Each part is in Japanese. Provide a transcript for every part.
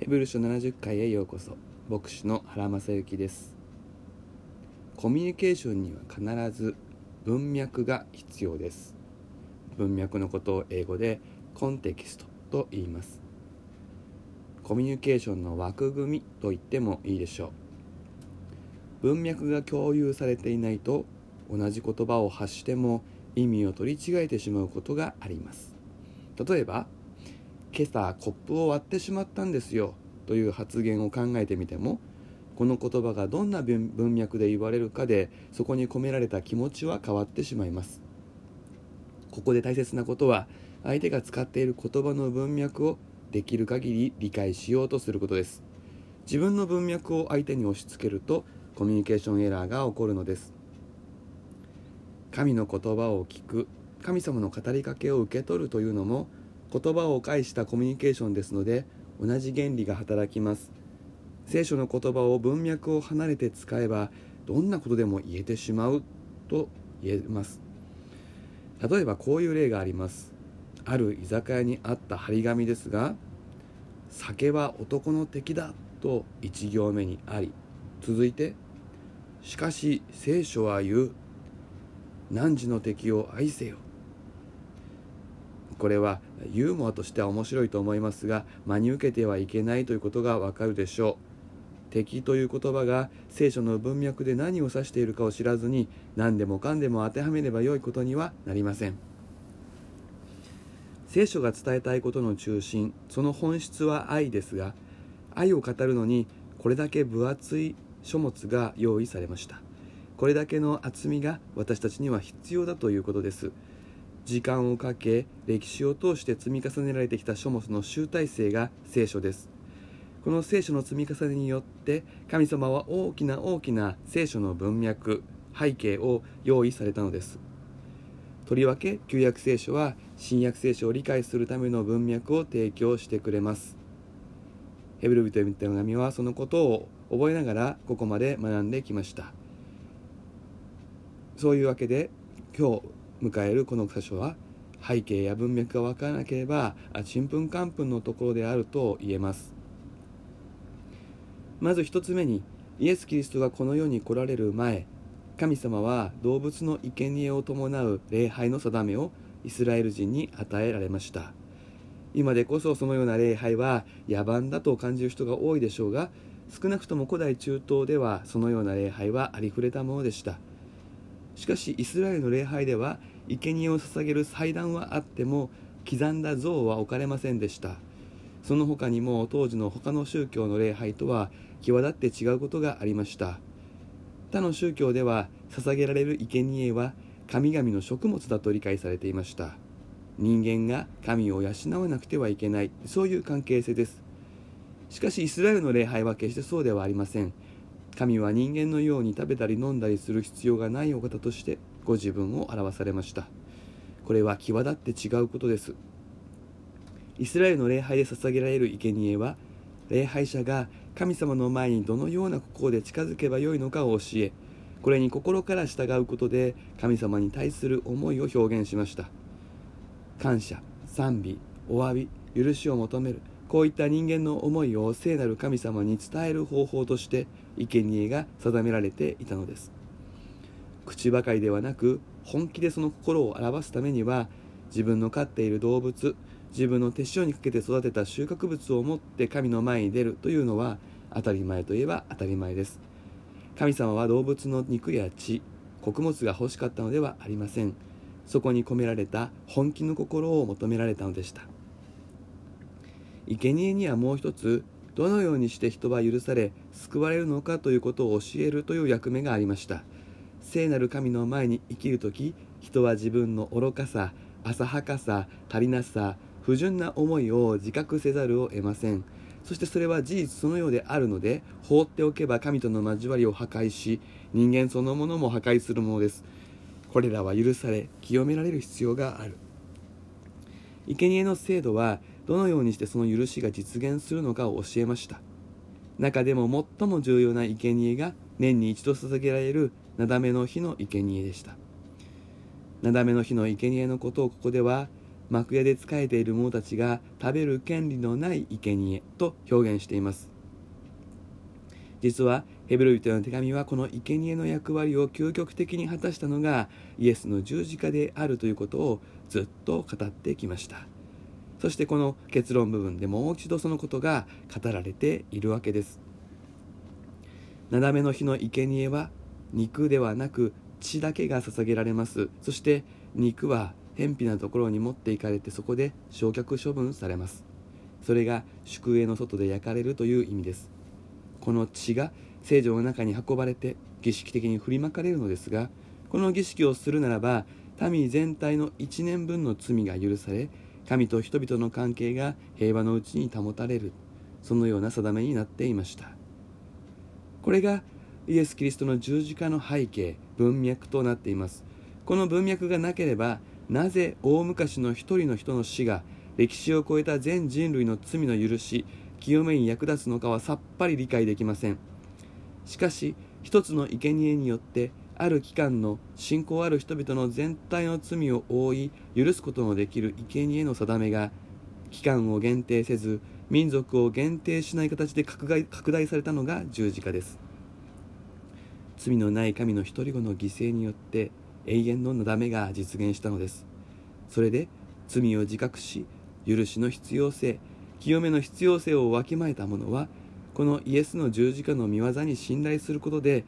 ヘブル書70回へようこそ。牧師の原正幸です。コミュニケーションには必ず文脈が必要です。文脈のことを英語でコンテキストと言います。コミュニケーションの枠組みと言ってもいいでしょう。文脈が共有されていないと同じ言葉を発しても意味を取り違えてしまうことがあります。例えば今朝コップを割ってしまったんですよという発言を考えてみてもこの言葉がどんな文脈で言われるかでそこに込められた気持ちは変わってしまいます。ここで大切なことは相手が使っている言葉の文脈をできる限り理解しようとすることです。自分の文脈を相手に押し付けるとコミュニケーションエラーが起こるのです。神の言葉を聞く神様の語りかけを受け取るというのも言葉を介したコミュニケーションですので同じ原理が働きます。聖書の言葉を文脈を離れて使えばどんなことでも言えてしまうと言えます。例えばこういう例があります。ある居酒屋にあった張り紙ですが酒は男の敵だと1行目にあり続いてしかし聖書は言う。汝の敵を愛せよ。これはユーモアとしては面白いと思いますが真に受けてはいけないということがわかるでしょう。敵という言葉が聖書の文脈で何を指しているかを知らずに何でもかんでも当てはめればよいことにはなりません。聖書が伝えたいことの中心その本質は愛ですが愛を語るのにこれだけ分厚い書物が用意されました。これだけの厚みが私たちには必要だということです。時間をかけ歴史を通して積み重ねられてきた書物の集大成が聖書です。この聖書の積み重ねによって神様は大きな大きな聖書の文脈背景を用意されたのです。とりわけ旧約聖書は新約聖書を理解するための文脈を提供してくれます。ヘブル人への手紙はそのことを覚えながらここまで学んできました。そういうわけで今日迎えるこの箇所は背景や文脈が分からなければちんぷんかんぷんのところであると言えます。まず一つ目にイエス・キリストがこの世に来られる前神様は動物の生贄を伴う礼拝の定めをイスラエル人に与えられました。今でこそそのような礼拝は野蛮だと感じる人が多いでしょうが少なくとも古代中東ではそのような礼拝はありふれたものでした。しかしイスラエルの礼拝では生贄を捧げる祭壇はあっても刻んだ像は置かれませんでした。その他にも当時の他の宗教の礼拝とは際立って違うことがありました。他の宗教では捧げられる生贄は神々の食物だと理解されていました。人間が神を養わなくてはいけない。そういう関係性です。しかしイスラエルの礼拝は決してそうではありません。神は人間のように食べたり飲んだりする必要がないお方としてご自分を表されました。これは際立って違うことです。イスラエルの礼拝で捧げられる生贄は礼拝者が神様の前にどのような心で近づけばよいのかを教えこれに心から従うことで神様に対する思いを表現しました。感謝賛美お詫び許しを求める。こういった人間の思いを聖なる神様に伝える方法として生贄が定められていたのです。口ばかりではなく本気でその心を表すためには自分の飼っている動物自分の手塩にかけて育てた収穫物を持って神の前に出るというのは当たり前といえば当たり前です。神様は動物の肉や血穀物が欲しかったのではありません。そこに込められた本気の心を求められたのでした。生贄にはもう一つどのようにして人は許され救われるのかということを教えるという役目がありました。聖なる神の前に生きる時人は自分の愚かさ浅はかさ足りなさ不純な思いを自覚せざるを得ません。そしてそれは事実そのようであるので放っておけば神との交わりを破壊し人間そのものも破壊するものです。これらは許され清められる必要がある。生贄の制度はどのようにしてその許しが実現するのかを教えました。中でも最も重要な生贄が年に一度捧げられるなだめの日の生贄でした。なだめの日の生贄のことをここでは幕屋で仕えている者たちが食べる権利のない生贄と表現しています。実はヘブル人の手紙はこの生贄の役割を究極的に果たしたのがイエスの十字架であるということをずっと語ってきました。そしてこの結論部分でもう一度そのことが語られているわけです。斜めの日の生贄は肉ではなく血だけが捧げられます。そして肉は偏僻なところに持っていかれてそこで焼却処分されます。それが宿営の外で焼かれるという意味です。この血が聖女の中に運ばれて儀式的に振りまかれるのですがこの儀式をするならば民全体の1年分の罪が許され神と人々の関係が平和のうちに保たれる。そのような定めになっていました。これがイエス・キリストの十字架の背景文脈となっています。この文脈がなければなぜ大昔の一人の人の死が歴史を超えた全人類の罪の許し清めに役立つのかはさっぱり理解できません。しかし一つの生贄によってある期間の信仰ある人々の全体の罪を覆い許すことのできる生贄の定めが期間を限定せず民族を限定しない形で拡大されたのが十字架です。罪のない神の一人子の犠牲によって永遠のなだめが実現したのです。それで罪を自覚し許しの必要性清めの必要性をわきまえた者はこのイエスの十字架の見業に信頼することで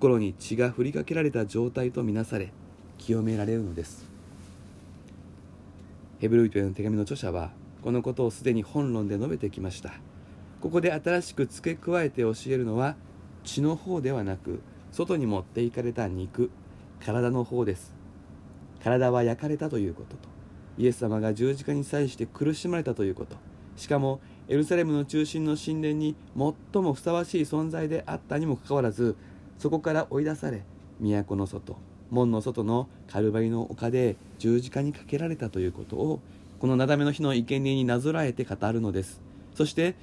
心に血が振りかけられた状態とみなされ清められるのです。ヘブル人への手紙の著者はこのことをすでに本論で述べてきました。ここで新しく付け加えて教えるのは血の方ではなく外に持っていかれた肉体の方です。体は焼かれたということとイエス様が十字架に際して苦しまれたということ。しかもエルサレムの中心の神殿に最もふさわしい存在であったにもかかわらずそこから追い出され都の外門の外のカルバリの丘で十字架にかけられたということをこのなだめの日の生贄になぞらえて語るのです。そして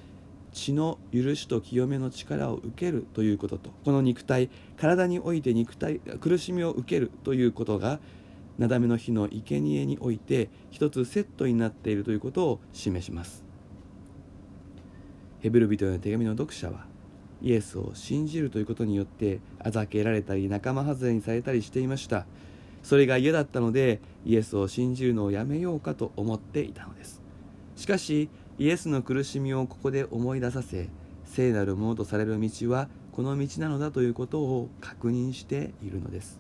血の許しと清めの力を受けるということとこの肉体体において肉体苦しみを受けるということがなだめの日の生贄において一つセットになっているということを示します。ヘブル人への手紙の読者はイエスを信じるということによってあざけられたり仲間外れにされたりしていました。それが嫌だったのでイエスを信じるのをやめようかと思っていたのです。しかしイエスの苦しみをここで思い出させ聖なるものとされる道はこの道なのだということを確認しているのです。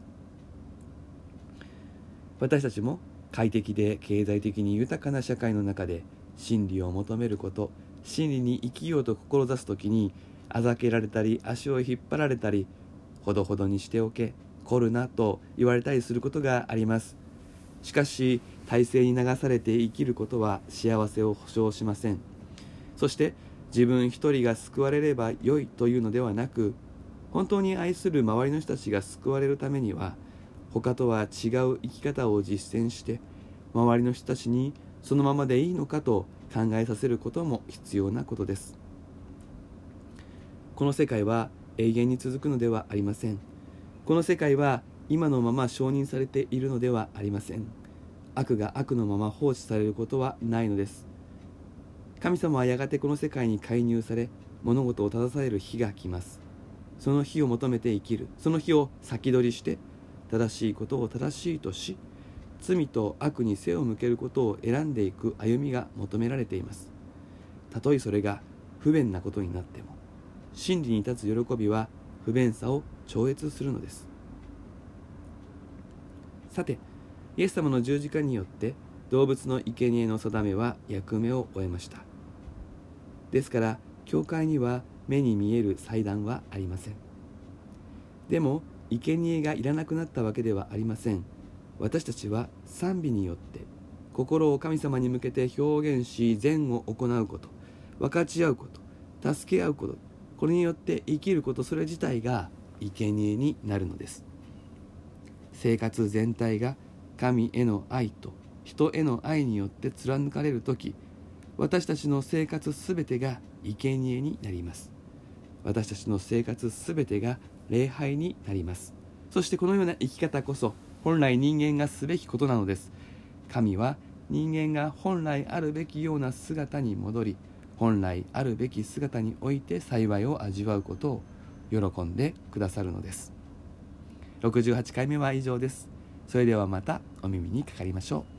私たちも快適で経済的に豊かな社会の中で真理を求めること真理に生きようと志す時にあざけられたり足を引っ張られたりほどほどにしておけ凝るなと言われたりすることがあります。しかし体制に流されて生きることは幸せを保証しません。そして自分一人が救われれば良いというのではなく本当に愛する周りの人たちが救われるためには他とは違う生き方を実践して周りの人たちにそのままでいいのかと考えさせることも必要なことです。この世界は永遠に続くのではありません。この世界は今のまま承認されているのではありません。悪が悪のまま放置されることはないのです。神様はやがてこの世界に介入され物事を正される日が来ます。その日を求めて生きる。その日を先取りして正しいことを正しいとし罪と悪に背を向けることを選んでいく歩みが求められています。たとえそれが不便なことになっても真理に立つ喜びは不便さを超越するのです。さてイエス様の十字架によって動物の生贄の定めは役目を終えました。ですから教会には目に見える祭壇はありません。でも生贄がいらなくなったわけではありません。私たちは賛美によって心を神様に向けて表現し善を行うこと分かち合うこと助け合うことこれによって生きることそれ自体が生贄になるのです。生活全体が神への愛と人への愛によって貫かれる時私たちの生活すべてが生贄になります。私たちの生活すべてが礼拝になります。そしてこのような生き方こそ本来人間がすべきことなのです。神は人間が本来あるべきような姿に戻り本来あるべき姿において幸いを味わうことを喜んでくださるのです。68回目は以上です。それではまたお耳にかかりましょう。